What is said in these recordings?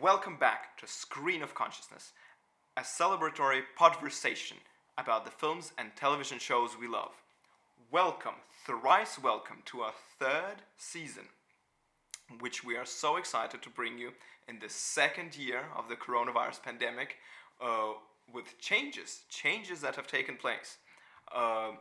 Welcome back to Screen of Consciousness, a celebratory podversation about the films and television shows we love. Welcome, thrice welcome to our third season, which we are so excited to bring you in the second year of the coronavirus pandemic uh, with changes, changes that have taken place. Uh,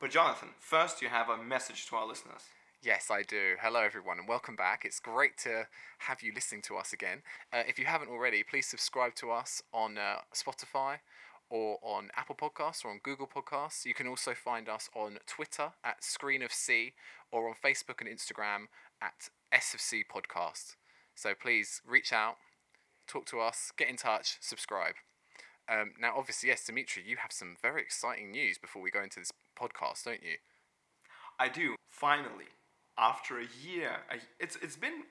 but, Jonathan, first you have a message to our listeners. Yes, I do. Hello, everyone, and welcome back. It's great to have you listening to us again. Uh, if you haven't already, please subscribe to us on uh, Spotify or on Apple Podcasts or on Google Podcasts. You can also find us on Twitter at Screen of C or on Facebook and Instagram at S of C Podcast. So please reach out, talk to us, get in touch, subscribe. Um, now, obviously, yes, Dimitri, you have some very exciting news before we go into this podcast, don't you? I do. Finally, after a year, I, it's it's been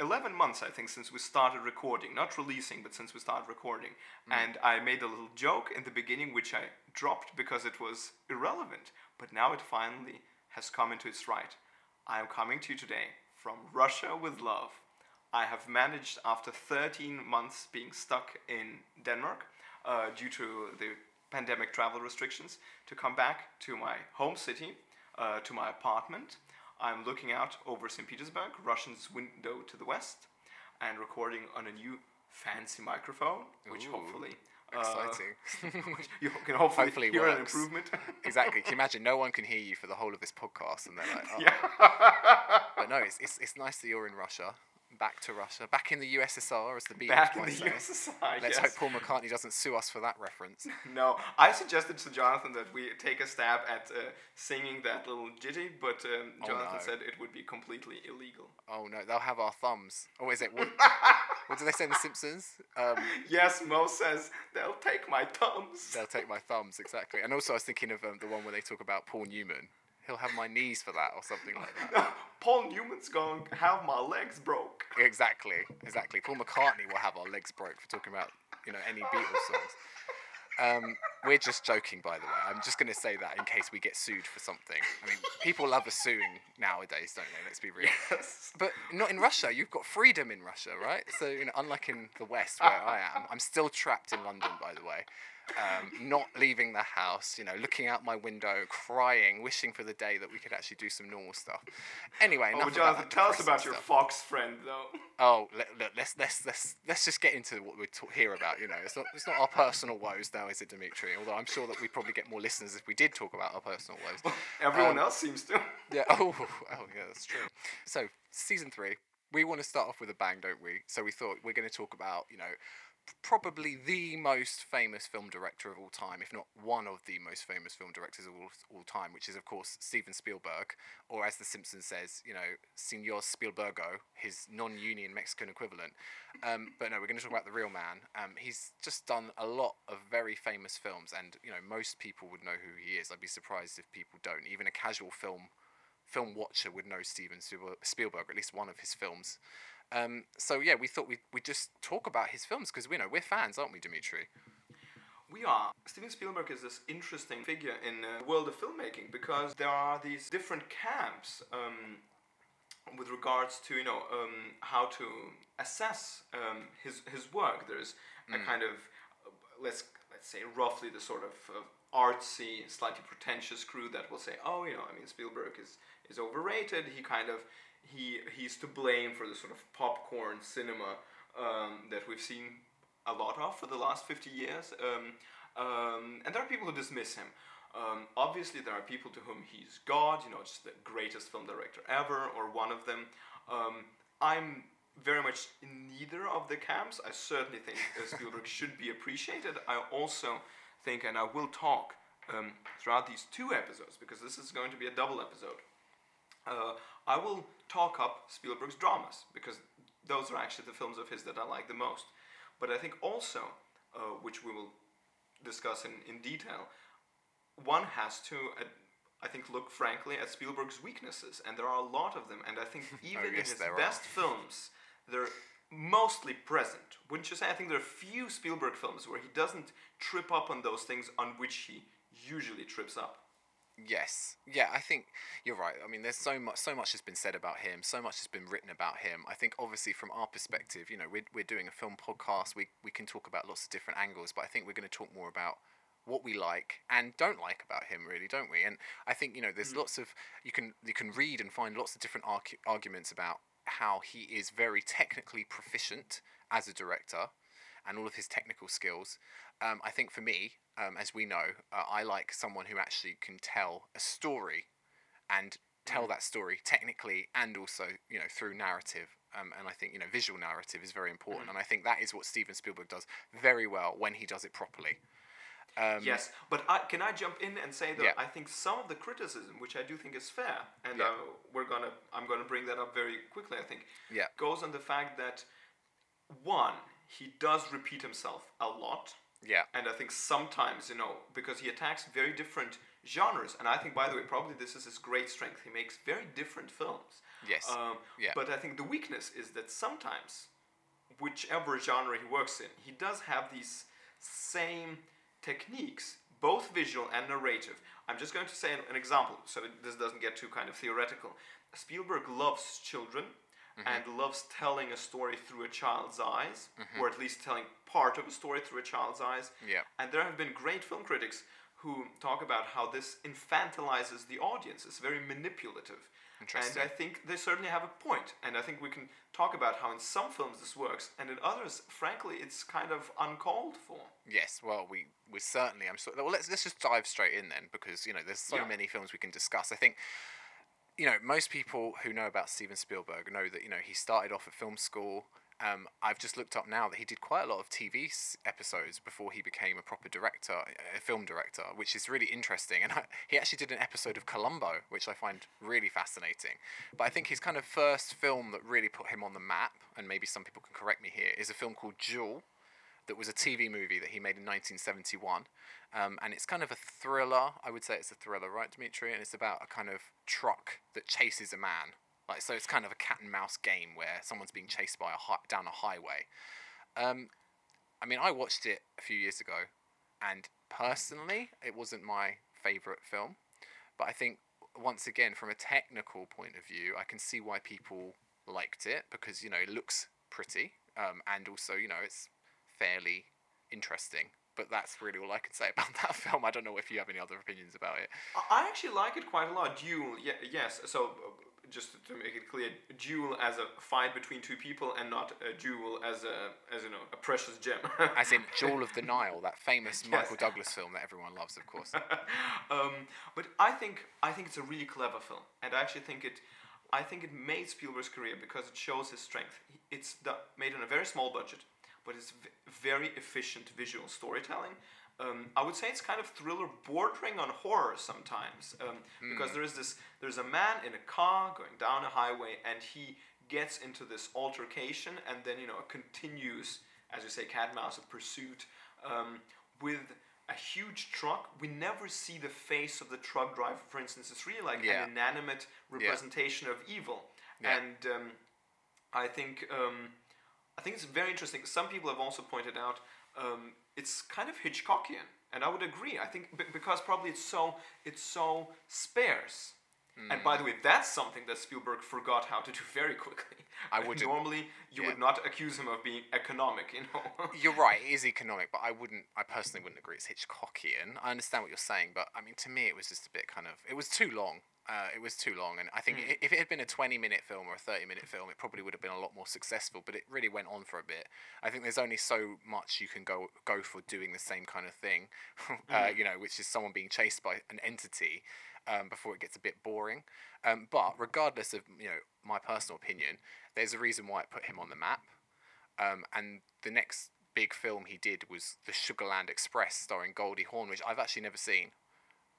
11 months I think since we started recording, not releasing, but since we started recording. And I made a little joke in the beginning which I dropped because it was irrelevant, but now it finally has come into its right. I am coming to you today from Russia with love. I have managed after 13 months being stuck in Denmark uh, due to the pandemic travel restrictions to come back to my home city, uh, to my apartment. I'm looking out over St. Petersburg, Russian's window to the west, and recording on a new fancy microphone, which Ooh, hopefully. uh, Exciting. which you can hopefully, Hopefully hear an improvement. exactly. Can you imagine? No one can hear you for the whole of this podcast, and they're like, oh. yeah. But no, it's, it's, it's nice that you're in Russia, back to Russia, back in the USSR, as the Beatles Back in the say. USSR. Let's yes. hope Paul McCartney doesn't sue us for that reference. No, I suggested to Jonathan that we take a stab at uh, singing that little jitty, but um, Oh, Jonathan no. said it would be completely illegal. Oh no, they'll have our thumbs. Oh, is it? What, what do they say in The Simpsons? Um, Yes, Moe says they'll take my thumbs. they'll take my thumbs, exactly. And also, I was thinking of um, the one where they talk about Paul Newman. He'll have my knees for that, or something like that. Paul Newman's going to have my legs broke. Exactly, exactly. Paul McCartney will have our legs broke for talking about, you know, any Beatles songs. Um, we're just joking, by the way. I'm just going to say that in case we get sued for something. I mean, people love us suing nowadays, don't they? Let's be real. Yes. But not in Russia. You've got freedom in Russia, right? So, you know, unlike in the West where I am, I'm still trapped in London, by the way. Um, not leaving the house, you know, looking out my window, crying, wishing for the day that we could actually do some normal stuff. Anyway, Oh, Jonathan, about tell us about your stuff. fox friend, though. Oh, let, look, let's let's let's let's just get into what we're ta- here about. You know, it's not it's not our personal woes now, is it, Dimitri? Although I'm sure that we'd probably get more listeners if we did talk about our personal woes. Everyone Um, else seems to. Yeah. Oh, oh, yeah, that's true. So, season three, we want to start off with a bang, don't we? So we thought we're going to talk about, you know, probably the most famous film director of all time, if not one of the most famous film directors of all, all time, which is of course Steven Spielberg, or as The Simpsons says, you know, Senor Spielbergo, his non-union Mexican equivalent. Um, but no, we're going to talk about the real man. Um, he's just done a lot of very famous films, and you know, most people would know who he is. I'd be surprised if people don't. Even a casual film film watcher would know Steven Spielberg, Spielberg at least one of his films. Um, so yeah, we thought we'd, we'd just talk about his films because we know we're fans, aren't we, Dimitri? We are. Steven Spielberg is this interesting figure in the world of filmmaking because there are these different camps um, with regards to you know um, how to assess um, his his work. There's a kind of uh, let's let's say roughly the sort of uh, artsy, slightly pretentious crew that will say, oh, you know, I mean, Spielberg is is overrated. He kind of he he's to blame for the sort of popcorn cinema um, that we've seen a lot of for the last 50 years. Um, um, and there are people who dismiss him. Um, obviously, there are people to whom he's God, you know, just the greatest film director ever, or one of them. Um, I'm very much in neither of the camps. I certainly think uh, Spielberg should be appreciated. I also think, and I will talk um, throughout these two episodes, because this is going to be a double episode, uh, I will talk up Spielberg's dramas because those are actually the films of his that I like the most. But I think also, uh, which we will discuss in, in detail, one has to, uh, I think, look frankly at Spielberg's weaknesses, and there are a lot of them. And I think even in Oh, yes, his there are. best films, they're mostly present. Wouldn't you say? I think there are few Spielberg films where he doesn't trip up on those things on which he usually trips up. Yes, yeah, I think you're right. I mean, there's so much, so much has been said about him, so much has been written about him. I think, obviously, from our perspective, you know, we're we're doing a film podcast. We we can talk about lots of different angles, but I think we're going to talk more about what we like and don't like about him, really, don't we? And I think you know, there's Mm. lots of you can you can read and find lots of different argu- arguments about how he is very technically proficient as a director and all of his technical skills. Um, I think for me, um, as we know, uh, I like someone who actually can tell a story and tell Mm. that story technically and also you know through narrative. Um, and I think you know visual narrative is very important, Mm. and I think that is what Steven Spielberg does very well when he does it properly. Um, yes, but I, can I jump in and say that Yeah. I think some of the criticism, which I do think is fair, and Yeah. uh, we're gonna, I'm gonna bring that up very quickly. I think Yeah. goes on the fact that one, he does repeat himself a lot, Yeah. and I think sometimes you know because he attacks very different genres, and I think by the way probably this is his great strength. He makes very different films. Yes. Um, Yeah. But I think the weakness is that sometimes, whichever genre he works in, he does have these same techniques, both visual and narrative. I'm just going to say an, an example so this doesn't get too kind of theoretical. Spielberg loves children Mm-hmm. and loves telling a story through a child's eyes, mm-hmm. or at least telling part of a story through a child's eyes. Yeah. And there have been great film critics who talk about how this infantilizes the audience. It's very manipulative. Interesting. And I think they certainly have a point. And I think we can talk about how in some films this works, and in others, frankly, it's kind of uncalled for. Yes, well, we we certainly. I'm so. Well, let's let's just dive straight in then, because you know there's so Yeah. many films we can discuss. I think, you know, most people who know about Steven Spielberg know that you know he started off at film school. Um, I've just looked up now that he did quite a lot of TV episodes before he became a proper director, a film director, which is really interesting. And I, he actually did an episode of Columbo, which I find really fascinating. But I think his kind of first film that really put him on the map, and maybe some people can correct me here, is a film called Jewel that was a TV movie that he made in 1971. Um, and it's kind of a thriller. I would say it's a thriller, right, Dimitri? And it's about a kind of truck that chases a man. Like so, it's kind of a cat and mouse game where someone's being chased by a hi- down a highway. Um, I mean, I watched it a few years ago, and personally, it wasn't my favorite film. But I think once again, from a technical point of view, I can see why people liked it because you know it looks pretty, um, and also you know it's fairly interesting. But that's really all I can say about that film. I don't know if you have any other opinions about it. I- actually like it quite a lot. Duel, ye- yes. So, uh, just to make it clear, duel as a fight between two people, and not a duel as a as you know a precious gem. As in Jewel of the Nile, that famous Yes. Michael Douglas film that everyone loves, of course. um, but I think I think it's a really clever film, and I actually think it. I think it made Spielberg's career because it shows his strength. It's made on a very small budget, but it's v- very efficient visual storytelling. Um, I would say it's kind of thriller, bordering on horror sometimes, um, because there is this. There's a man in a car going down a highway, and he gets into this altercation, and then you know it continues, as you say, cat and mouse of pursuit um, with a huge truck. We never see the face of the truck driver, for instance. It's really like Yeah. an inanimate representation of evil, Yeah. and um, I think um, I think it's very interesting. Some people have also pointed out um, it's kind of Hitchcockian, and I would agree. I think b- because probably it's so it's so sparse. And by the way, that's something that Spielberg forgot how to do very quickly. I wouldn't- Normally, you yeah. would not accuse him of being economic, you know. You're right, it is economic, but I wouldn't, I personally wouldn't agree it's Hitchcockian. I understand what you're saying, but I mean, to me, it was just a bit kind of, it was too long. Uh, it was too long, and I think i if it had been a 20 minute film or a 30 minute film, it probably would have been a lot more successful. But it really went on for a bit. I think there's only so much you can go go for doing the same kind of thing, uh, you know, which is someone being chased by an entity um, before it gets a bit boring. Um, but regardless of you know my personal opinion, there's a reason why it put him on the map. Um, and the next big film he did was The Sugarland Express, starring Goldie Hawn, which I've actually never seen.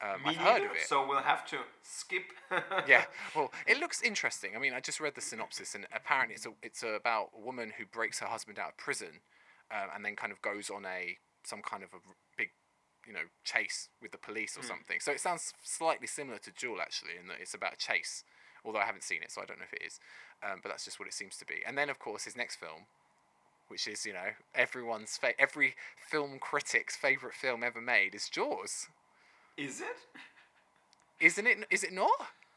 Um, I've heard of it. So we'll have to skip. yeah, well, it looks interesting. I mean, I just read the synopsis, and apparently it's a, it's about a woman who breaks her husband out of prison, um, and then kind of goes on a some kind of a big, you know, chase with the police or something. So it sounds slightly similar to Jewel actually, in that it's about a chase. Although I haven't seen it, so I don't know if it is. Um, but that's just what it seems to be. And then, of course, his next film, which is you know everyone's fa- every film critic's favorite film ever made, is Jaws. Is it? Isn't it? Is it not?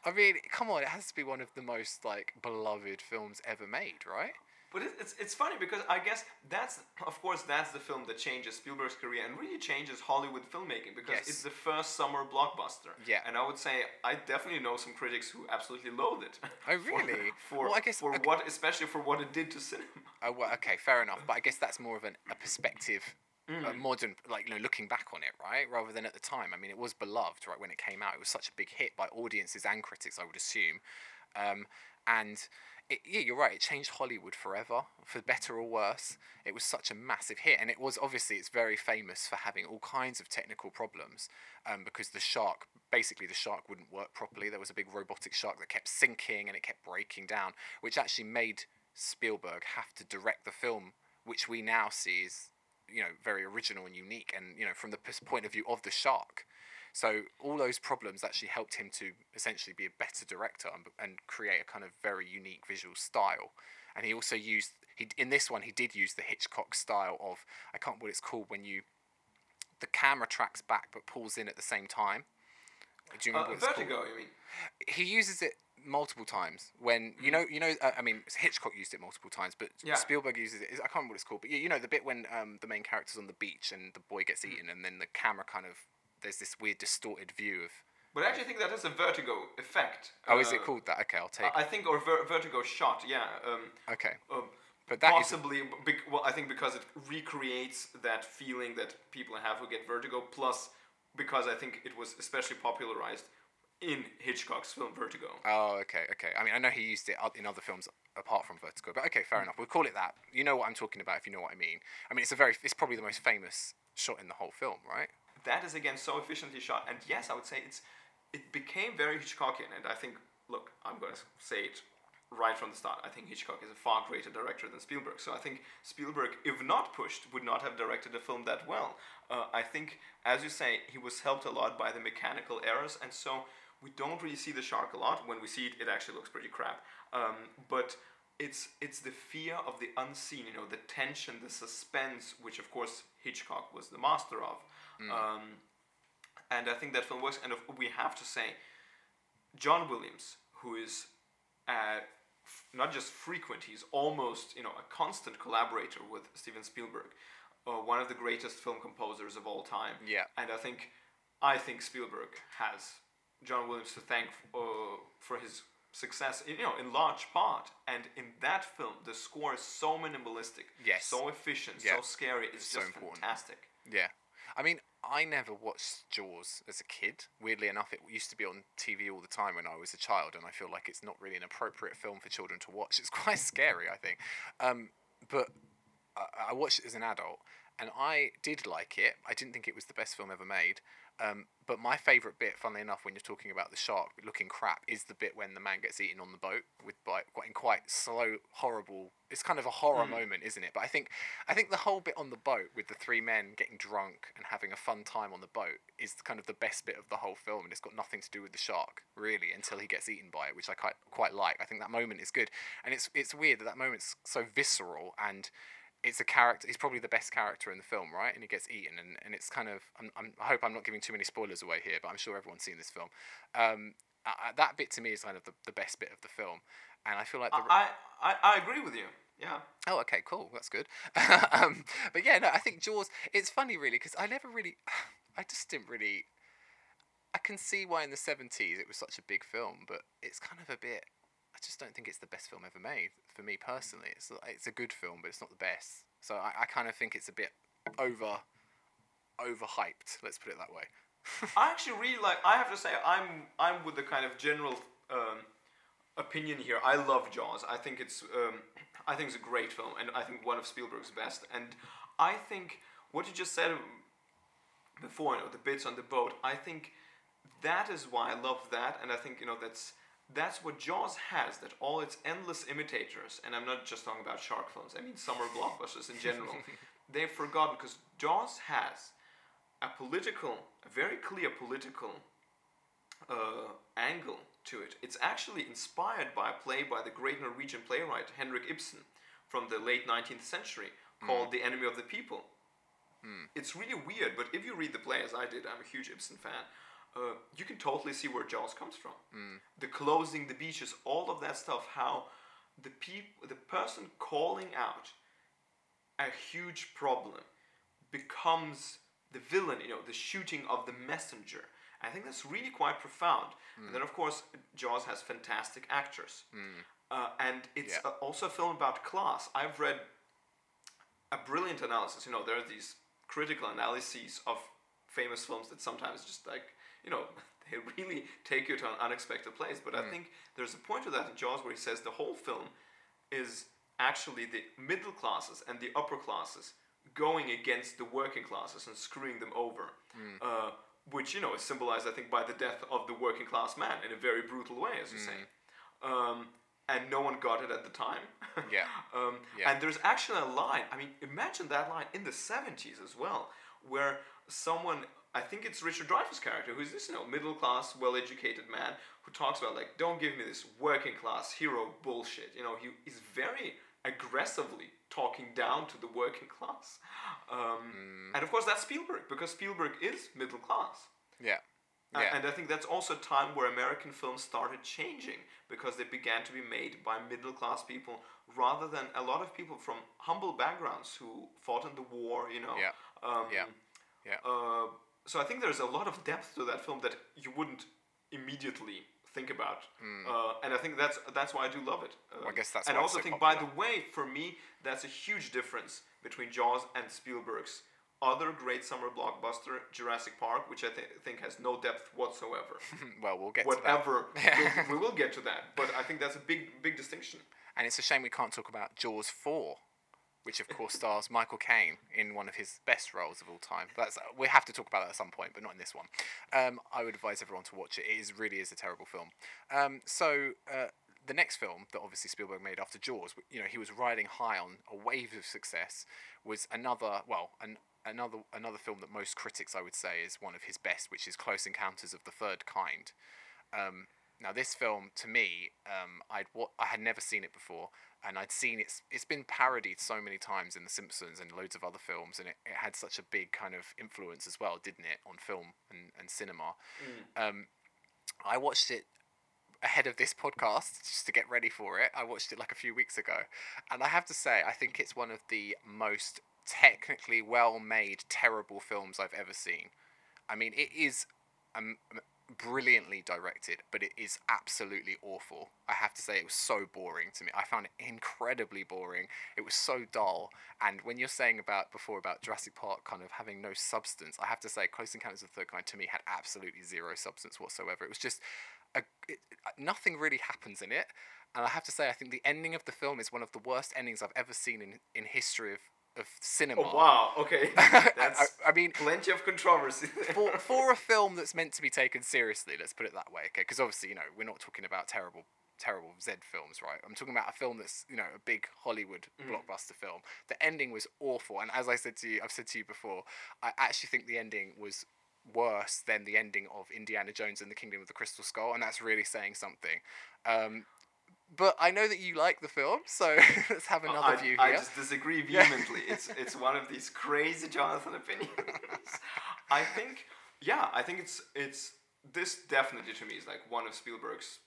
I mean, come on, it has to be one of the most like beloved films ever made, right? But it, it's it's funny because I guess that's of course that's the film that changes Spielberg's career and really changes Hollywood filmmaking because Yes. it's the first summer blockbuster. Yeah. And I would say I definitely know some critics who absolutely loathe it. Oh, really? For, Well, I guess- for okay. what especially for what it did to cinema. Oh, well, okay, fair enough. But I guess that's more of an, a perspective, Mm. a modern, like you know, looking back on it, right? Rather than at the time. I mean, it was beloved, right? When it came out, it was such a big hit by audiences and critics, I would assume. Um, and it, yeah, you're right. It changed Hollywood forever, for better or worse. It was such a massive hit, and it was obviously it's very famous for having all kinds of technical problems, um, because the shark, basically, the shark wouldn't work properly. There was a big robotic shark that kept sinking and it kept breaking down, which actually made Spielberg have to direct the film, which we now see is you know very original and unique, and you know from the point of view of the shark. So all those problems actually helped him to essentially be a better director and, and create a kind of very unique visual style. And he also used he in this one he did use the Hitchcock style of I can't what it's called when you the camera tracks back but pulls in at the same time. Do you Uh, remember what it's called? Vertigo, you mean? he uses it multiple times when you know you know uh, I mean Hitchcock used it multiple times but Yeah. Spielberg uses it I can't remember what it's called but you, you know the bit when um, the main character's on the beach and the boy gets eaten and then the camera kind of there's this weird distorted view of But I actually think that has a vertigo effect. oh is it Uh, called that? Okay I'll take I I think or ver- vertigo shot, yeah. Um, okay. um, but that possibly bec- well i think because it recreates that feeling that people have who get vertigo plus because i think it was especially popularized in hitchcock's film vertigo. Oh okay okay. I mean I know he used it in other films apart from Vertigo but okay fair enough. We'll call it that. You know what I'm talking about if you know what I mean. I mean it's a very it's probably the most famous shot in the whole film right that is again so efficiently shot. And yes i would say it's it became very hitchcockian. And i think look i'm going to say it right from the start. I think hitchcock is a far greater director than spielberg. So i think spielberg if not pushed would not have directed a film that well. Uh, i think as you say he was helped a lot by the mechanical errors. And so we don't really see the shark a lot. When we see it it actually looks pretty crap. Um, but it's it's the fear of the unseen you know the tension the suspense which of course hitchcock was the master of um, and I think that film works. And of, we have to say, John Williams, who is uh, f- not just frequent, he's almost you know a constant collaborator with Steven Spielberg, uh, one of the greatest film composers of all time. Yeah. And I think, I think Spielberg has John Williams to thank uh, for his success, in, you know, in large part. And in that film, the score is so minimalistic, Yes. so efficient, Yeah. so scary. It's So just important. fantastic. Yeah. I mean, I never watched Jaws as a kid. Weirdly enough, it used to be on TV all the time when I was a child, and I feel like it's not really an appropriate film for children to watch. It's quite scary, I think. Um, but I, I watched it as an adult, and I did like it. I didn't think it was the best film ever made. Um, but my favourite bit, funnily enough, when you're talking about the shark looking crap, is the bit when the man gets eaten on the boat with by quite in quite slow, horrible. It's kind of a horror moment, isn't it? But I think, I think the whole bit on the boat with the three men getting drunk and having a fun time on the boat is kind of the best bit of the whole film, and it's got nothing to do with the shark really until he gets eaten by it, which I quite quite like. I think that moment is good, and it's it's weird that that moment's so visceral and it's a character. He's probably the best character in the film, right? And he gets eaten, and, and it's kind of. I'm, I'm, I hope I'm not giving too many spoilers away here, but I'm sure everyone's seen this film. Um, uh, that bit to me is kind of the, the best bit of the film, and I feel like the. I, I, I agree with you. Yeah. Oh, okay, cool. That's good. um, but yeah, no, I think Jaws. It's funny, really, because I never really. I just didn't really. I can see why in the seventies it was such a big film, but it's kind of a bit. Just don't think it's the best film ever made for me personally. It's it's a good film, but it's not the best. So I, I kind of think it's a bit over, overhyped. Let's put it that way. I actually really like. I have to say, I'm I'm with the kind of general um, opinion here. I love Jaws. I think it's um, I think it's a great film, and I think one of Spielberg's best. And I think what you just said before, you know, the bits on the boat. I think that is why I love that, and I think you know that's that's what Jaws has. That all its endless imitators, and I'm not just talking about shark films. I mean summer blockbusters in general. They've forgotten because Jaws has a political, a very clear political uh, angle to it. It's actually inspired by a play by the great Norwegian playwright Henrik Ibsen from the late 19th century called The Enemy of the People. It's really weird, but if you read the play as I did, I'm a huge Ibsen fan. Uh, you can totally see where Jaws comes from. Mm. The closing the beaches, all of that stuff. How the peop- the person calling out a huge problem becomes the villain. You know, the shooting of the messenger. I think that's really quite profound. Mm. And then, of course, Jaws has fantastic actors. Uh, and it's Yeah. uh, also a film about class. I've read a brilliant analysis. You know, there are these critical analyses of famous films that sometimes just like, you know, they really take you to an unexpected place. But I think there's a point to that in Jaws where he says the whole film is actually the middle classes and the upper classes going against the working classes and screwing them over. Uh, which, you know, is symbolized, I think, by the death of the working class man in a very brutal way, as you say. Um, and no one got it at the time. Yeah. Um, Yeah. And there's actually a line. I mean, imagine that line in the 70s as well, where someone, I think it's Richard Dreyfuss' character, who's this, you know, middle class, well educated man who talks about, like, don't give me this working class hero bullshit. You know, he is very aggressively talking down to the working class. Um, Mm. And of course, that's Spielberg, because Spielberg is middle class. Yeah. Yeah. And I think that's also a time where American films started changing because they began to be made by middle class people rather than a lot of people from humble backgrounds who fought in the war, you know. Yeah. Um, Yeah. Yeah. Uh, so I think there's a lot of depth to that film that you wouldn't immediately think about, uh, and I think that's that's why I do love it. Um, Hmm. I guess that's and I also so think, by the way, for me, that's a huge difference between Jaws and Spielberg's other great summer blockbuster, Jurassic Park, which I th- think has no depth whatsoever. well, we'll get to that. Whatever, we'll, we will get to that, but I think that's a big, big distinction. And it's a shame we can't talk about Jaws 4, which of course stars Michael Caine in one of his best roles of all time. That's we have to talk about that at some point, but not in this one. Um, I would advise everyone to watch it. It is really is a terrible film. Um, so uh, the next film that obviously Spielberg made after Jaws, you know, he was riding high on a wave of success. Was another well, an, another another film that most critics I would say is one of his best, which is Close Encounters of the Third Kind. Um, now, this film, to me, um, I'd wa- I had never seen it before, and I'd seen it's it's been parodied so many times in The Simpsons and loads of other films, and it, it had such a big kind of influence as well, didn't it, on film and, and cinema. Um, I watched it ahead of this podcast just to get ready for it. I watched it like a few weeks ago, and I have to say, I think it's one of the most technically well made, terrible films I've ever seen. I mean, it is um, brilliantly directed, but it is absolutely awful. I have to say, it was so boring to me. I found it incredibly boring. It was so dull. And when you're saying about before about Jurassic Park kind of having no substance, I have to say, Close Encounters of the Third Kind to me had absolutely zero substance whatsoever. It was just a, it, uh, nothing really happens in it. And I have to say, I think the ending of the film is one of the worst endings I've ever seen in, in history of, of cinema. Oh, wow, okay. That's I mean, plenty of controversy for for a film that's meant to be taken seriously, let's put it that way, okay? Because obviously, you know, we're not talking about terrible, terrible Z films, right? I'm talking about a film that's, you know, a big Hollywood blockbuster film. The ending was awful, and as I said to you, I've said to you before, I actually think the ending was worse than the ending of Indiana Jones and the Kingdom of the Crystal Skull, and that's really saying something. Um, but I know that you like the film, so let's have another I, view here. I just disagree vehemently. it's it's one of these crazy Jonathan opinions. I think, yeah, I think it's it's this definitely to me is like one of Spielberg's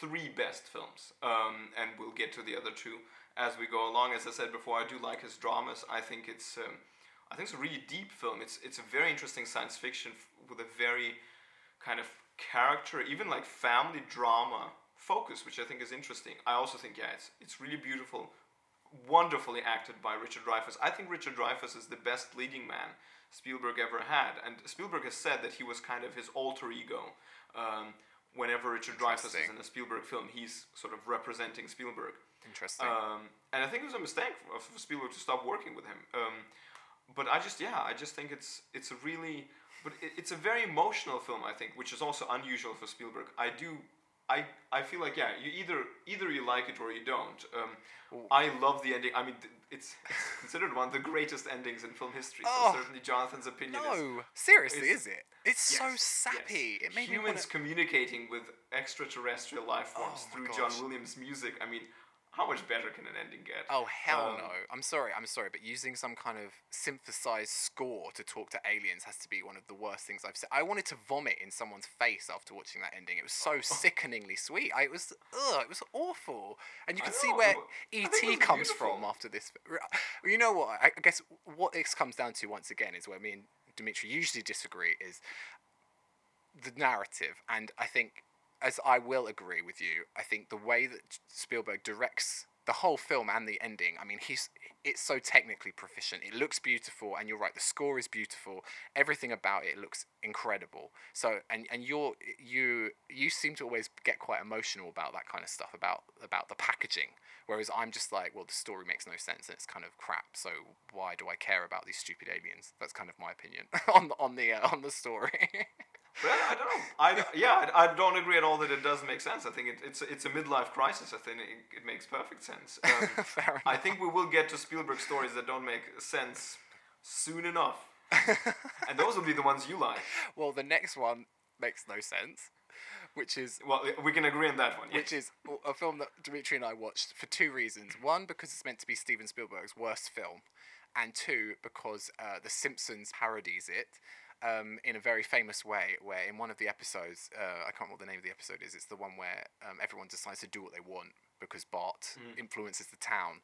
three best films, um, and we'll get to the other two as we go along. As I said before, I do like his dramas. I think it's um, I think it's a really deep film. It's it's a very interesting science fiction f- with a very kind of character, even like family drama focus, which I think is interesting. I also think yeah, it's it's really beautiful, wonderfully acted by Richard Dreyfuss. I think Richard Dreyfuss is the best leading man Spielberg ever had, and Spielberg has said that he was kind of his alter ego. Um, whenever Richard Dreyfuss is in a Spielberg film, he's sort of representing Spielberg. Interesting. Um, and I think it was a mistake for, Spielberg to stop working with him. Um, but I just, yeah, I just think it's it's a really, but it, it's a very emotional film. I think, which is also unusual for Spielberg. I do, I I feel like yeah, you either either you like it or you don't. Um, I love the ending. I mean, it's, it's considered one of the greatest endings in film history. Oh, so certainly Jonathan's opinion is. no, seriously, it's- is it? It's so sappy. yes. It made humans wanna... communicating with extraterrestrial life forms Oh through. John Williams' music. I mean, how much better can an ending get? Oh hell Um, no! I'm sorry, I'm sorry, but using some kind of synthesized score to talk to aliens has to be one of the worst things I've seen. I wanted to vomit in someone's face after watching that ending. It was so sickeningly sweet. I, it was ugh, it was awful, and you can see where it wa- I think it ET comes from after this. You know what? I I guess what this comes down to once again is where me and Dimitri usually disagree is the narrative, and I think, as I will agree with you, I think the way that Spielberg directs the whole film and the ending, I mean, he's it's so technically proficient. It looks beautiful, and you're right. The score is beautiful. Everything about it looks incredible. So, and and you're you you seem to always get quite emotional about that kind of stuff about about the packaging. Whereas I'm just like, well, the story makes no sense and it's kind of crap. So why do I care about these stupid aliens? That's kind of my opinion on the- on the uh, on the story. Well, I don't know. I yeah, I, I don't agree at all that it doesn't make sense. I think it, it's a- it's a midlife crisis. I think it, it makes perfect sense. Um, Fair enough. I think we will get to Spielberg stories that don't make sense soon enough, and those will be the ones you like. well, the next one makes no sense, which is Well, we can agree on that one. which is a film that Dimitri and I watched for two reasons. One, because it's meant to be Steven Spielberg's worst film, and two, because uh, The Simpsons parodies it. Um, in a very famous way, where in one of the episodes, uh, I can't remember what the name of the episode is. It's the one where um, everyone decides to do what they want because Bart influences the town.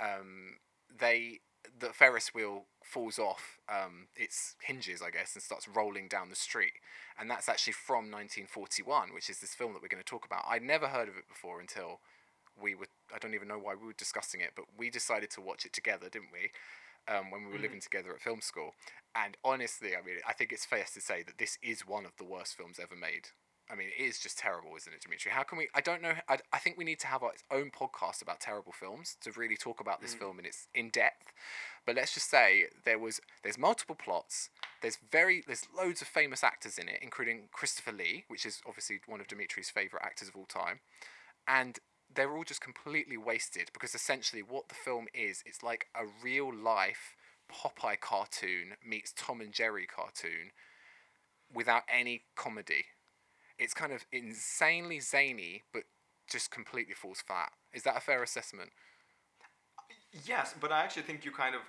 Um, they the Ferris wheel falls off um, its hinges, I guess, and starts rolling down the street. And that's actually from 1941, which is this film that we're going to talk about. I'd never heard of it before until we were. I don't even know why we were discussing it, but we decided to watch it together, didn't we? Um, when we were living together at film school. And honestly, I mean, I think it's fair to say that this is one of the worst films ever made. I mean, it is just terrible, isn't it, Dimitri? How can we? I don't know. I, I think we need to have our own podcast about terrible films to really talk about this mm. film in its in depth. But let's just say there was there's multiple plots. There's very there's loads of famous actors in it, including Christopher Lee, which is obviously one of Dimitri's favorite actors of all time, and they're all just completely wasted because essentially what the film is, it's like a real life Popeye cartoon meets Tom and Jerry cartoon without any comedy. It's kind of insanely zany, but just completely falls flat. Is that a fair assessment? Yes, but I actually think you kind of,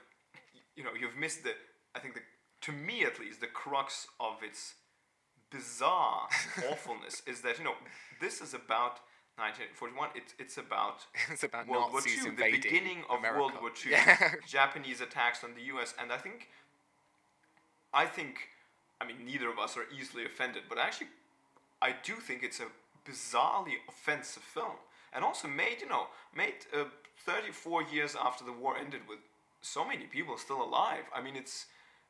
you know, you've missed the. I think the, to me at least, the crux of its bizarre awfulness is that you know this is about 1941. It's it's about it's about World Nazis War II, the beginning of America. World War II, Yeah. Japanese attacks on the U.S. And I think, I think, I mean, neither of us are easily offended, but actually, I do think it's a bizarrely offensive film, and also made, you know, made uh, 34 years after the war ended with so many people still alive. I mean, it's,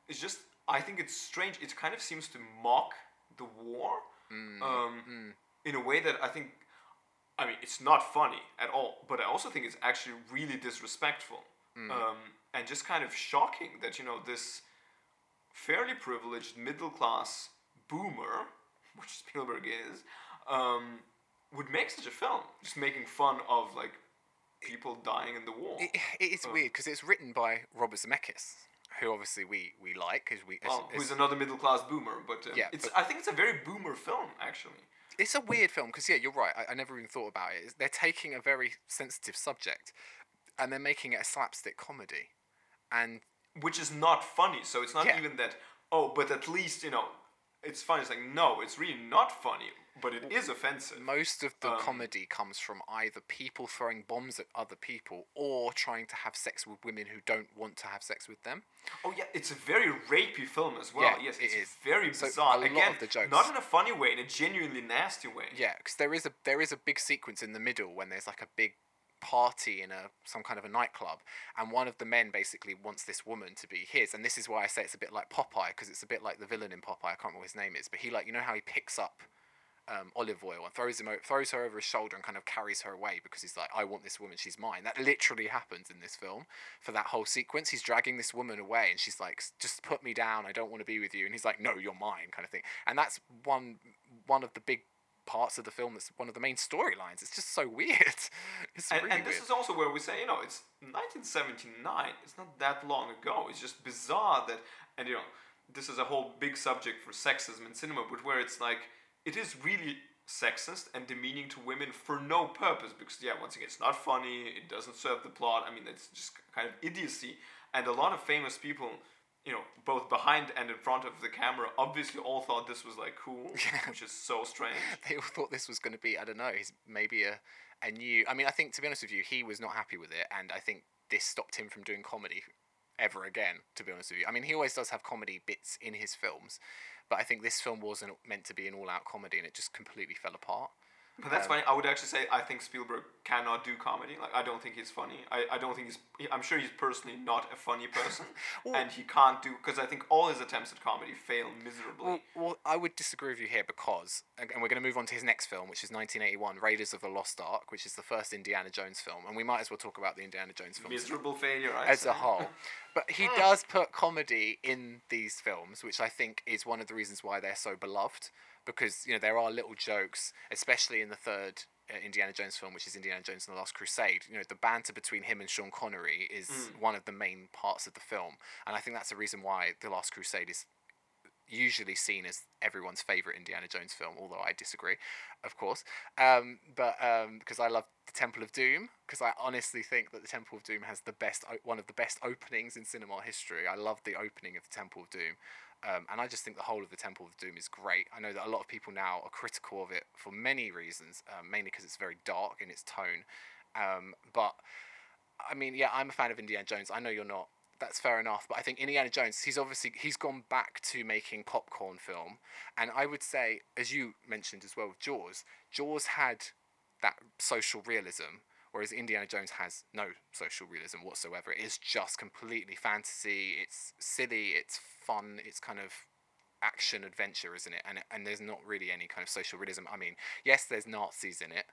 it's just, I think it's strange. It kind of seems to mock the war, Mm, um, in a way that I think I mean, it's not funny at all, but I also think it's actually really disrespectful um, and just kind of shocking that, you know, this fairly privileged middle class boomer, which Spielberg is, um, would make such a film, just making fun of, like, people dying in the war. It, it is Oh. weird because it's written by Robert Zemeckis, who obviously we, we like because we. as- well, as- another middle class boomer, but, um, Yeah, it's, but- I think it's a very boomer film, actually. it's a weird film because yeah, you're right. I, I never even thought about it. It's- They're taking a very sensitive subject, and they're making it a slapstick comedy, and which is not funny. So it's not Yeah. even that. Oh, but at least you know, it's funny. It's like no, it's really not funny, but it is offensive. most of the Um, comedy comes from either people throwing bombs at other people or trying to have sex with women who don't want to have sex with them. Oh yeah, it's a very rapey film as well. Yeah, yes, it it's is. very So, bizarre. a lot Again, of the jokes- not in a funny way, in a genuinely nasty way. Yeah, because there is a there is a big sequence in the middle when there's like a big party in a some kind of a nightclub, and one of the men basically wants this woman to be his, and this is why I say it's a bit like Popeye because it's a bit like the villain in Popeye. I can't remember what his name is, but he like you know how he picks up. Um, Olive Oyl and throws him throws her over his shoulder and kind of carries her away because he's like I want this woman she's mine that literally happens in this film for that whole sequence he's dragging this woman away and she's like just put me down I don't want to be with you and he's like no you're mine kind of thing and that's one one of the big parts of the film that's one of the main storylines. It's just so weird. It's And, really and this weird. is also where we say, you know, it's 1979. It's not that long ago. It's just bizarre that, and you know, this is a whole big subject for sexism in cinema, but where it's like, it is really sexist and demeaning to women for no purpose because yeah once again it's not funny. It doesn't serve the plot. I mean it's just kind of idiocy. And a lot of famous people you know both behind and in front of the camera obviously all thought this was like cool which is so strange. They all thought this was going to be i don't know maybe a, a new i mean i think to be honest with you he was not happy with it and i think this stopped him from doing comedy ever again to be honest with you. I mean he always does have comedy bits in his films but I think this film wasn't meant to be an all-out comedy, and it just completely fell apart. But that's um, funny. I would actually say I think Spielberg cannot do comedy. Like I don't think he's funny. I, I don't think he's. I'm sure he's personally not a funny person, well, and he can't do because I think all his attempts at comedy fail miserably. Well, well, I would disagree with you here because, and we're going to move on to his next film, which is 1981, Raiders of the Lost Ark, which is the first Indiana Jones film, and we might as well talk about the Indiana Jones film miserable failure I as say. a whole. But he does put comedy in these films, which I think is one of the reasons why they're so beloved because you know there are little jokes, especially in the third uh, Indiana Jones film, which is Indiana Jones and the Last Crusade. You know, the banter between him and Sean Connery is mm. one of the main parts of the film, and I think that's the reason why the Last Crusade is usually seen as everyone's favorite Indiana Jones film, although I disagree, of course. Um, but because um, I love the Temple of Doom, because I honestly think that the Temple of Doom has the best, one of the best openings in cinema history. I love the opening of the Temple of Doom. Um, and I just think the whole of the Temple of Doom is great. I know that a lot of people now are critical of it for many reasons, um, mainly because it's very dark in its tone. Um, but I mean, yeah, I'm a fan of Indiana Jones. I know you're not. That's fair enough. But I think Indiana Jones, he's obviously he's gone back to making popcorn film, and I would say, as you mentioned as well, with Jaws. Jaws had that social realism whereas Indiana Jones has no social realism whatsoever. It is just completely fantasy. It's silly. It's fun. It's kind of action adventure, isn't it? And and there's not really any kind of social realism. I mean, yes, there's Nazis in it,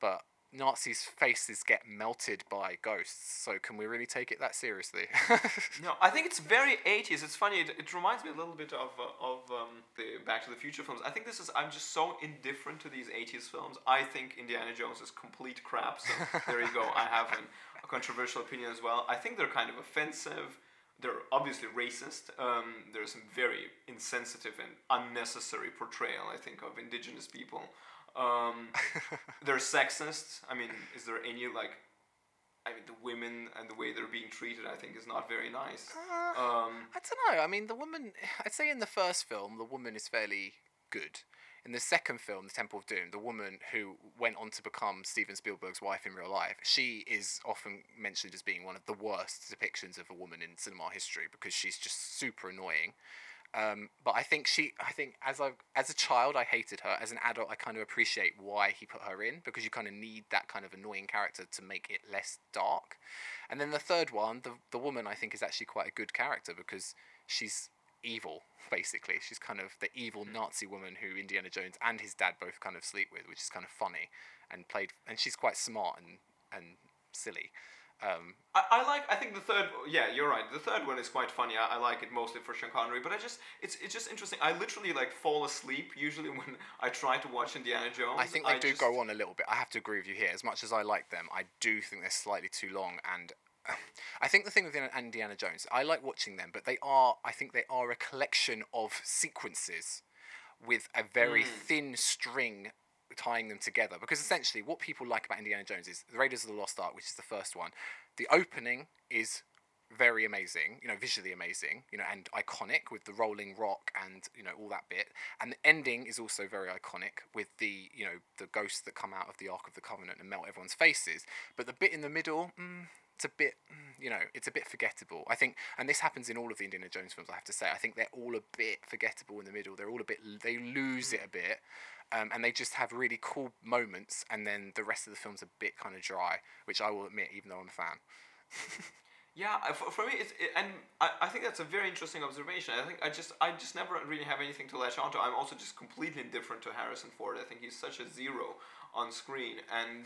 but Nazis' faces get melted by ghosts. So can we really take it that seriously? no, I think it's very 80s. It's funny. It, it reminds me a little bit of uh, of um, the Back to the Future films. I think this is. I'm just so indifferent to these 80s films. I think Indiana Jones is complete crap. So there you go. I have an, a controversial opinion as well. I think they're kind of offensive. They're obviously racist. Um, there's some very insensitive and unnecessary portrayal, I think, of indigenous people. Um, they're sexist. I mean, is there any like? I mean, the women and the way they're being treated, I think, is not very nice. Uh, um, I don't know. I mean, the woman. I'd say in the first film, the woman is fairly good. In the second film, The Temple of Doom, the woman who went on to become Steven Spielberg's wife in real life, she is often mentioned as being one of the worst depictions of a woman in cinema history because she's just super annoying. Um, but I think she, I think as a as a child, I hated her. As an adult, I kind of appreciate why he put her in because you kind of need that kind of annoying character to make it less dark. And then the third one, the the woman, I think is actually quite a good character because she's evil basically. She's kind of the evil Nazi woman who Indiana Jones and his dad both kind of sleep with, which is kind of funny and played. And she's quite smart and and silly. Um, I, I like. I think the third. Yeah, you're right. The third one is quite funny. I, I like it mostly for Sean Connery, but I just it's it's just interesting. I literally like fall asleep usually when I try to watch Indiana Jones. I think they I do just... go on a little bit. I have to agree with you here. As much as I like them, I do think they're slightly too long. And I think the thing with Indiana Jones, I like watching them, but they are. I think they are a collection of sequences with a very mm. thin string tying them together because essentially what people like about Indiana Jones is the Raiders of the Lost Ark, which is the first one. The opening is very amazing, you know, visually amazing, you know, and iconic with the rolling rock and you know all that bit. And the ending is also very iconic with the you know the ghosts that come out of the Ark of the Covenant and melt everyone's faces. But the bit in the middle, mm, it's a bit, you know, it's a bit forgettable. I think, and this happens in all of the Indiana Jones films. I have to say, I think they're all a bit forgettable in the middle. They're all a bit, they lose it a bit um, and they just have really cool moments, and then the rest of the film's a bit kind of dry, which I will admit, even though I'm a fan. yeah, for, for me, it's it, and I, I think that's a very interesting observation. I think I just I just never really have anything to latch onto. I'm also just completely indifferent to Harrison Ford. I think he's such a zero on screen, and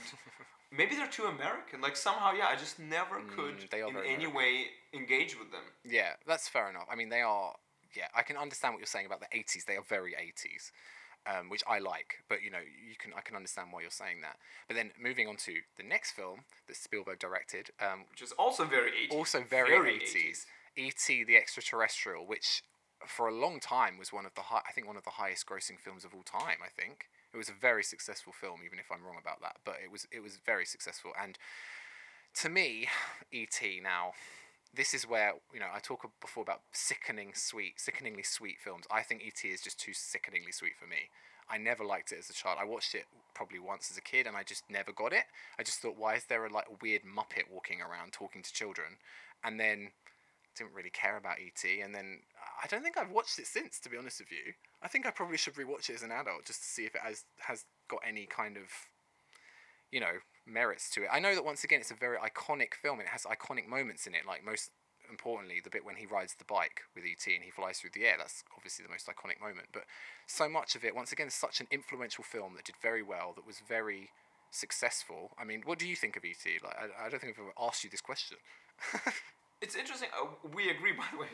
maybe they're too American. Like somehow, yeah, I just never mm, could mm, in any American. way engage with them. Yeah, that's fair enough. I mean, they are. Yeah, I can understand what you're saying about the '80s. They are very '80s um, which I like. But you know, you can I can understand why you're saying that. But then moving on to the next film that Spielberg directed, um, which is also very 80s. Also very, very 80s. 80s. E.T. the Extraterrestrial, which for a long time was one of the high, I think one of the highest grossing films of all time. I think It was a very successful film, even if I'm wrong about that. But it was it was very successful. And to me, E.T. now, this is where you know I talk before about sickening sweet, sickeningly sweet films. I think E.T. is just too sickeningly sweet for me. I never liked it as a child. I watched it probably once as a kid, and I just never got it. I just thought, why is there a like weird Muppet walking around talking to children? And then didn't really care about ET, and then I don't think I've watched it since. To be honest with you, I think I probably should rewatch it as an adult just to see if it has has got any kind of, you know, merits to it. I know that once again it's a very iconic film. It has iconic moments in it, like most importantly the bit when he rides the bike with ET and he flies through the air. That's obviously the most iconic moment. But so much of it, once again, such an influential film that did very well, that was very successful. I mean, what do you think of ET? Like, I, I don't think I've ever asked you this question. It's interesting. Uh, we agree, by the way.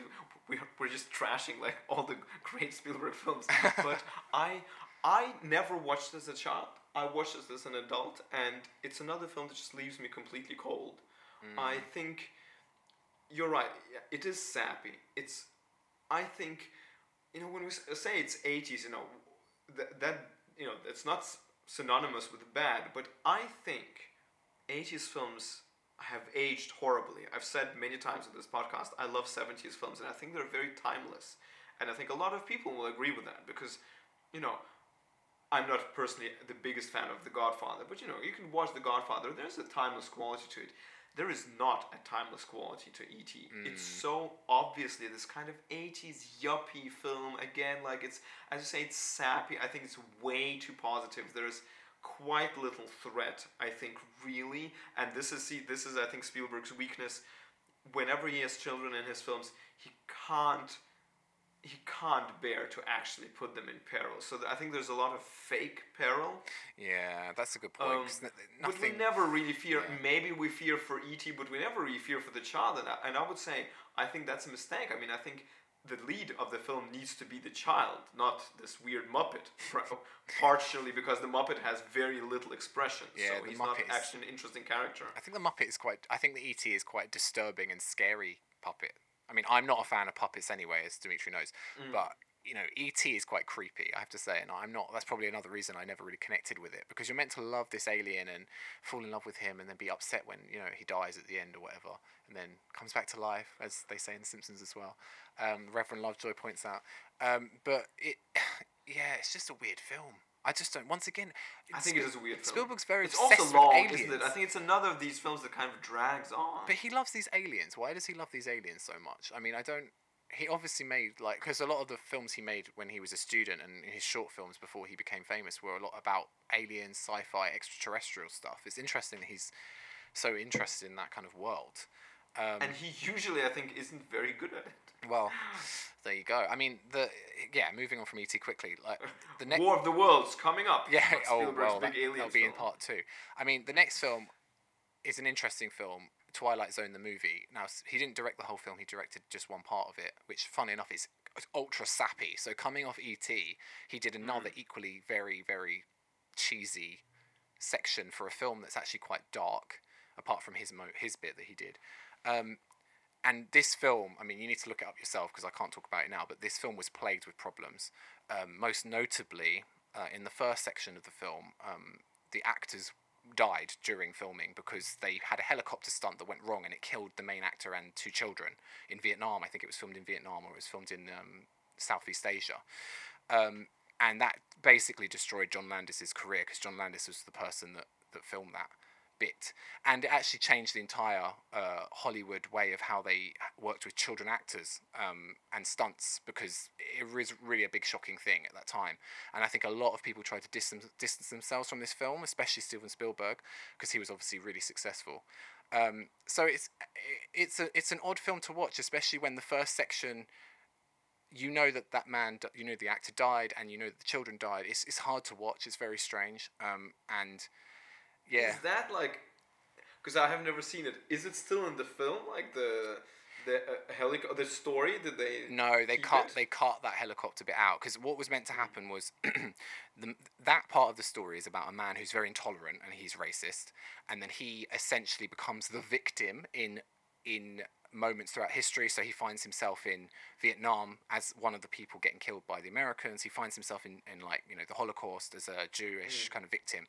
We're, we're just trashing like all the great Spielberg films. but I I never watched this as a child. I watched this as an adult, and it's another film that just leaves me completely cold. Mm. I think you're right. It is sappy. It's. I think, you know, when we say it's eighties, you know, that that you know, it's not synonymous with bad, but I think eighties films have aged horribly. I've said many times in this podcast, I love 70s films and I think they're very timeless. And I think a lot of people will agree with that because, you know, I'm not personally the biggest fan of The Godfather, but you know, you can watch The Godfather, there's a timeless quality to it. There is not a timeless quality to E.T. Mm. It's so obviously this kind of 80s yuppie film. Again, like it's, as you say, it's sappy. I think it's way too positive. There's quite little threat, I think, really. And this is see, this is I think Spielberg's weakness. Whenever he has children in his films, he can't he can't bear to actually put them in peril. So I think there's a lot of fake peril. Yeah, that's a good point. Um, nothing, but we never really fear. Yeah. Maybe we fear for ET, but we never really fear for the child. And I, and I would say I think that's a mistake. I mean, I think the lead of the film needs to be the child, not this weird Muppet. Partially because the Muppet has very little expression, yeah, so he's Muppet not is, actually an interesting character. I think the Muppet is quite. I think the ET is quite disturbing and scary puppet. I mean, I'm not a fan of puppets anyway, as Dimitri knows, mm. but you know, ET is quite creepy, I have to say, and I'm not. That's probably another reason I never really connected with it because you're meant to love this alien and fall in love with him, and then be upset when you know he dies at the end or whatever, and then comes back to life, as they say in The Simpsons as well. Um, Reverend Lovejoy points out, um, but it, yeah, it's just a weird film. I just don't. Once again, I think it is a weird film. Spielberg's very it's also long, isn't it? I think it's another of these films that kind of drags on. But he loves these aliens. Why does he love these aliens so much? I mean, I don't he obviously made like because a lot of the films he made when he was a student and his short films before he became famous were a lot about aliens, sci-fi, extraterrestrial stuff. It's interesting that he's so interested in that kind of world. Um, and he usually, I think, isn't very good at it. Well, there you go. I mean, the yeah. Moving on from ET quickly, like the next War of the Worlds coming up. Yeah. oh well, that, will be in part two. I mean, the next film is an interesting film Twilight Zone the movie. Now he didn't direct the whole film; he directed just one part of it, which, fun enough, is ultra sappy. So coming off ET, he did another mm. equally very very cheesy section for a film that's actually quite dark, apart from his mo- his bit that he did. Um, and this film, I mean, you need to look it up yourself because I can't talk about it now. But this film was plagued with problems. Um, most notably, uh, in the first section of the film, um, the actors died during filming because they had a helicopter stunt that went wrong and it killed the main actor and two children in Vietnam. I think it was filmed in Vietnam or it was filmed in um, Southeast Asia. Um, and that basically destroyed John Landis's career because John Landis was the person that, that filmed that bit, and it actually changed the entire uh, Hollywood way of how they worked with children actors um, and stunts because it was really a big shocking thing at that time. And I think a lot of people tried to distance distance themselves from this film, especially Steven Spielberg, because he was obviously really successful. Um, so it's it's a it's an odd film to watch, especially when the first section you know that that man, you know the actor died, and you know that the children died. It's it's hard to watch. It's very strange. Um, and yeah. Is that like? Because I have never seen it. Is it still in the film? Like the the uh, helicopter, the story? Did they? No, they cut it? they cut that helicopter bit out because what was meant to happen was the, that part of the story is about a man who's very intolerant and he's racist, and then he essentially becomes the victim in in moments throughout history. So he finds himself in Vietnam as one of the people getting killed by the Americans. He finds himself in, in like you know the Holocaust as a Jewish kind of victim.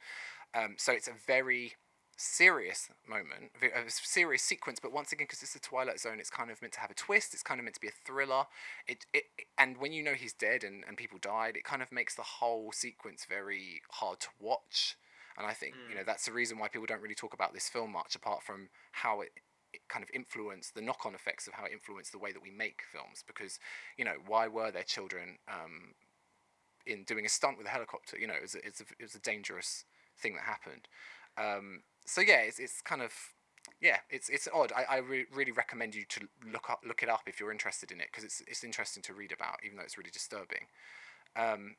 Um, so it's a very serious moment, a serious sequence. But once again, because it's the Twilight Zone, it's kind of meant to have a twist. It's kind of meant to be a thriller. It, it and when you know he's dead and, and people died, it kind of makes the whole sequence very hard to watch. And I think mm. you know that's the reason why people don't really talk about this film much, apart from how it kind of influence the knock-on effects of how it influenced the way that we make films because you know why were there children um, in doing a stunt with a helicopter? You know it was a, it's a, it was a dangerous thing that happened. Um, so yeah it's, it's kind of yeah it's it's odd. I, I re- really recommend you to look up look it up if you're interested in it because it's it's interesting to read about even though it's really disturbing. Um,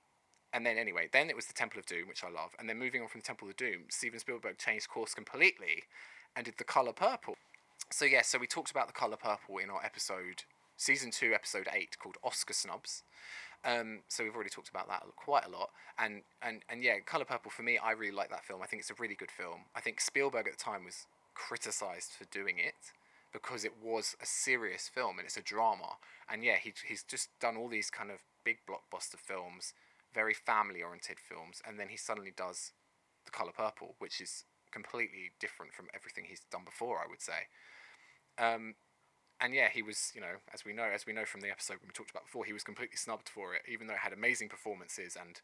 and then anyway then it was the Temple of Doom which I love and then moving on from Temple of Doom Steven Spielberg changed course completely and did the color purple so yeah, so we talked about the color purple in our episode, season two, episode eight, called Oscar Snubs. Um, so we've already talked about that quite a lot, and and and yeah, Color Purple for me, I really like that film. I think it's a really good film. I think Spielberg at the time was criticized for doing it because it was a serious film and it's a drama. And yeah, he he's just done all these kind of big blockbuster films, very family oriented films, and then he suddenly does The Color Purple, which is completely different from everything he's done before. I would say. Um, and yeah, he was, you know, as we know, as we know from the episode we talked about before, he was completely snubbed for it, even though it had amazing performances and,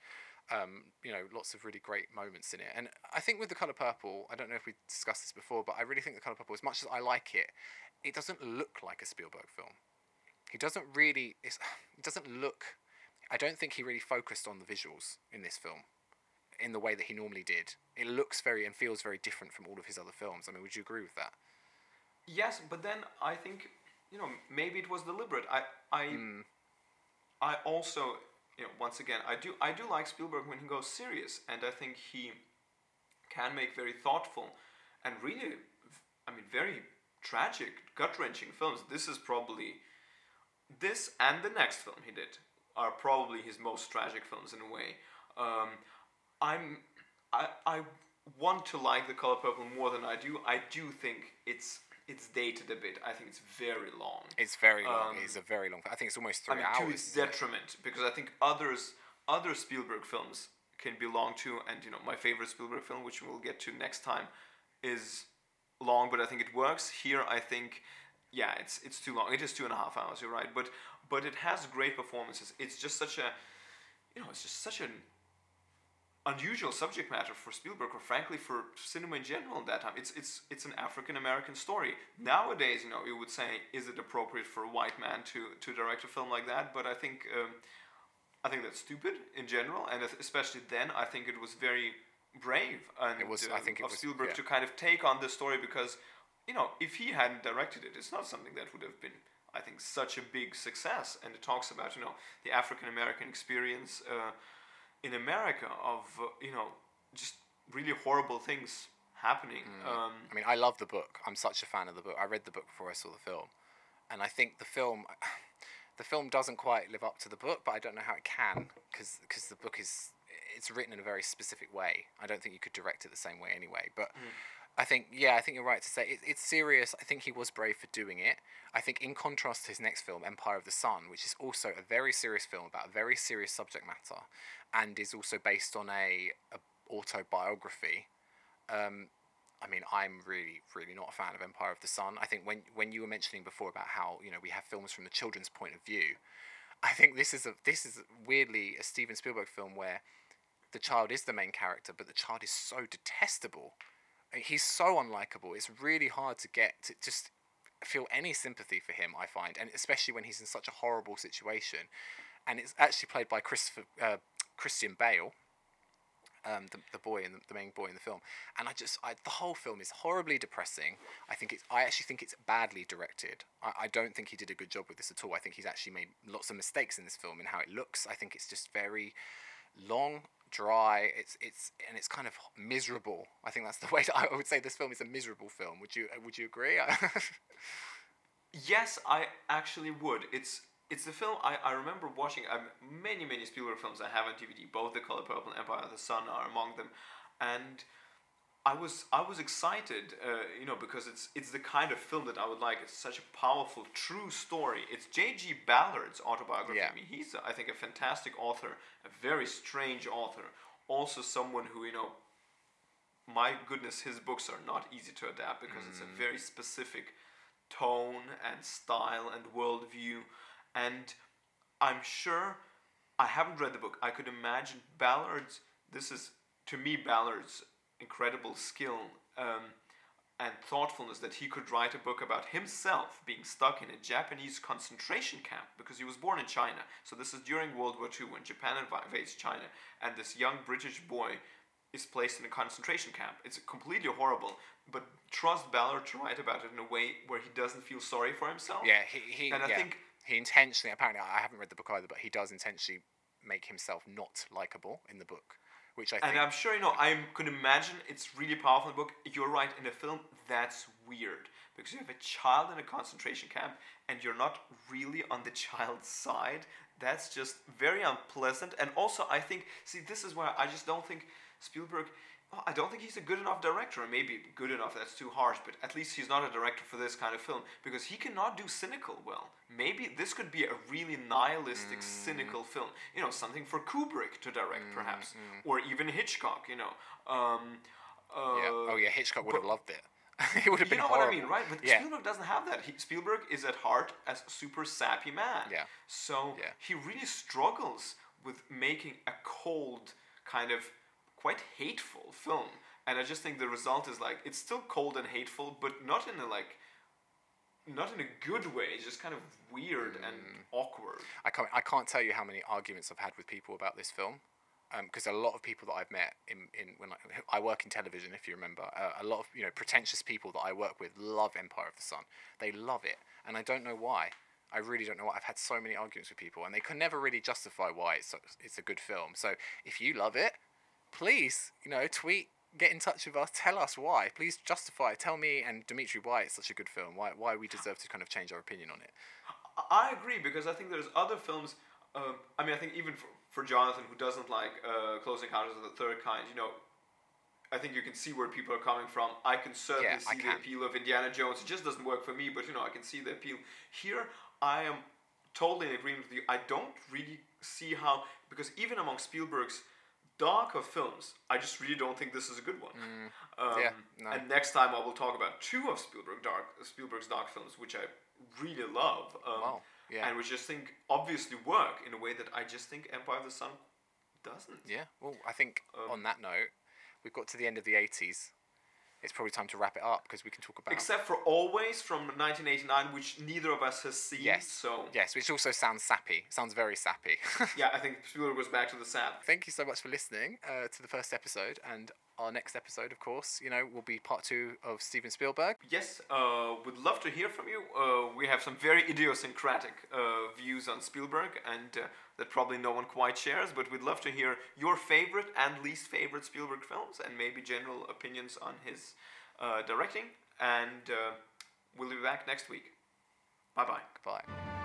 um, you know, lots of really great moments in it. And I think with the color purple, I don't know if we discussed this before, but I really think the color purple, as much as I like it, it doesn't look like a Spielberg film. He doesn't really. it doesn't look. I don't think he really focused on the visuals in this film, in the way that he normally did. It looks very and feels very different from all of his other films. I mean, would you agree with that? Yes, but then I think you know maybe it was deliberate. I I mm. I also you know once again I do I do like Spielberg when he goes serious, and I think he can make very thoughtful and really I mean very tragic, gut wrenching films. This is probably this and the next film he did are probably his most tragic films in a way. Um, I'm I I want to like the color purple more than I do. I do think it's it's dated a bit. I think it's very long. It's very long. Um, it's a very long. I think it's almost three I mean, hours. To its detriment, because I think others, other Spielberg films can be long too. And you know, my favorite Spielberg film, which we'll get to next time, is long, but I think it works. Here, I think, yeah, it's it's too long. It is two and a half hours. You're right, but but it has great performances. It's just such a, you know, it's just such an unusual subject matter for Spielberg or frankly for cinema in general at that time. It's it's it's an African American story. Nowadays, you know, you would say, is it appropriate for a white man to to direct a film like that? But I think um, I think that's stupid in general, and especially then, I think it was very brave and it was, uh, I think of was, Spielberg yeah. to kind of take on this story because you know if he hadn't directed it, it's not something that would have been. I think such a big success, and it talks about you know the African American experience, uh, in America of uh, you know just really horrible things happening. Mm. Um, I mean, I love the book. I'm such a fan of the book. I read the book before I saw the film, and I think the film, the film doesn't quite live up to the book, but I don't know how it can because because the book is it's written in a very specific way. I don't think you could direct it the same way anyway, but. Mm. I think, yeah, I think you're right to say it, it's serious. I think he was brave for doing it. I think, in contrast to his next film, Empire of the Sun, which is also a very serious film about a very serious subject matter, and is also based on a, a autobiography. Um, I mean, I'm really, really not a fan of Empire of the Sun. I think when when you were mentioning before about how you know we have films from the children's point of view, I think this is a this is weirdly a Steven Spielberg film where the child is the main character, but the child is so detestable. He's so unlikable. It's really hard to get to just feel any sympathy for him. I find, and especially when he's in such a horrible situation, and it's actually played by Christopher uh, Christian Bale, um, the, the boy in the, the, main boy in the film, and I just I, the whole film is horribly depressing. I think it's I actually think it's badly directed. I, I don't think he did a good job with this at all. I think he's actually made lots of mistakes in this film in how it looks. I think it's just very long, dry. It's it's and it's kind of miserable. I think that's the way to, I would say this film is a miserable film. Would you would you agree? yes, I actually would. It's it's the film I, I remember watching um, many many Spielberg films I have on DVD. Both The Color Purple and Empire of the Sun are among them, and I was I was excited, uh, you know, because it's it's the kind of film that I would like. It's such a powerful, true story. It's J.G. Ballard's autobiography. Yeah. I mean, he's I think a fantastic author, a very strange author. Also, someone who you know, my goodness, his books are not easy to adapt because it's a very specific tone and style and worldview, and I'm sure I haven't read the book. I could imagine Ballard's. This is to me Ballard's incredible skill um, and thoughtfulness that he could write a book about himself being stuck in a Japanese concentration camp because he was born in China. So this is during World War II when Japan invades China, and this young British boy is placed in a concentration camp. It's completely horrible, but trust Ballard to write about it in a way where he doesn't feel sorry for himself. Yeah, he, he And I yeah. think- he intentionally. Apparently, I haven't read the book either, but he does intentionally make himself not likable in the book, which I think. And I'm sure you know. I could imagine it's really powerful in the book. You're right. In the film, that's weird because you have a child in a concentration camp, and you're not really on the child's side. That's just very unpleasant. And also, I think, see, this is where I just don't think Spielberg. Well, I don't think he's a good enough director. Maybe good enough, that's too harsh, but at least he's not a director for this kind of film because he cannot do cynical well. Maybe this could be a really nihilistic, cynical film. You know, something for Kubrick to direct, perhaps, or even Hitchcock. You know. Um, uh, yeah. Oh yeah, Hitchcock would have loved it. it would have been you know horrible. what I mean, right? But yeah. Spielberg doesn't have that. He, Spielberg is at heart a super sappy man. Yeah. So Yeah. he really struggles with making a cold, kind of quite hateful film. And I just think the result is like it's still cold and hateful, but not in a like not in a good way. It's just kind of weird and Mm. awkward. I can't. I can't tell you how many arguments I've had with people about this film, because a lot of people that I've met in, in when I, I work in television, if you remember, uh, a lot of you know pretentious people that I work with love Empire of the Sun. They love it, and I don't know why. I really don't know why. I've had so many arguments with people, and they can never really justify why it's so- it's a good film. So if you love it, please, you know, tweet, get in touch with us, tell us why. Please justify. Tell me and Dimitri why it's such a good film. Why why we deserve to kind of change our opinion on it. I agree because I think there's other films. Um, I mean, I think even for, for Jonathan, who doesn't like uh, Close Encounters of the Third Kind, you know, I think you can see where people are coming from. I can certainly Yeah, see the appeal of Indiana Jones. It just doesn't work for me, but you know, I can see the appeal. Here, I am totally in agreement with you. I don't really see how because even among Spielberg's darker films, I just really don't think this is a good one. Um, Mm. yeah, no. And next time I will talk about two of Spielberg dark Spielberg's dark films, which I really love. Um, Wow, yeah. And which I just think obviously work in a way that I just think Empire of the Sun doesn't. Yeah. Well, I think Um, on that note, we've got to the end of the 80s. It's probably time to wrap it up because we can talk about. Except for Always from 1989, which neither of us has seen. yes. So Yes, which also sounds sappy. Sounds very sappy. yeah, I think Spielberg goes back to the sap. Thank you so much for listening uh, to the first episode, and our next episode, of course, you know, will be part two of Steven Spielberg. Yes, uh, would love to hear from you. Uh, we have some very idiosyncratic uh, views on Spielberg, and uh, that probably no one quite shares. But we'd love to hear your favorite and least favorite Spielberg films, and maybe general opinions on his uh, directing. And uh, we'll be back next week. Bye bye. Goodbye.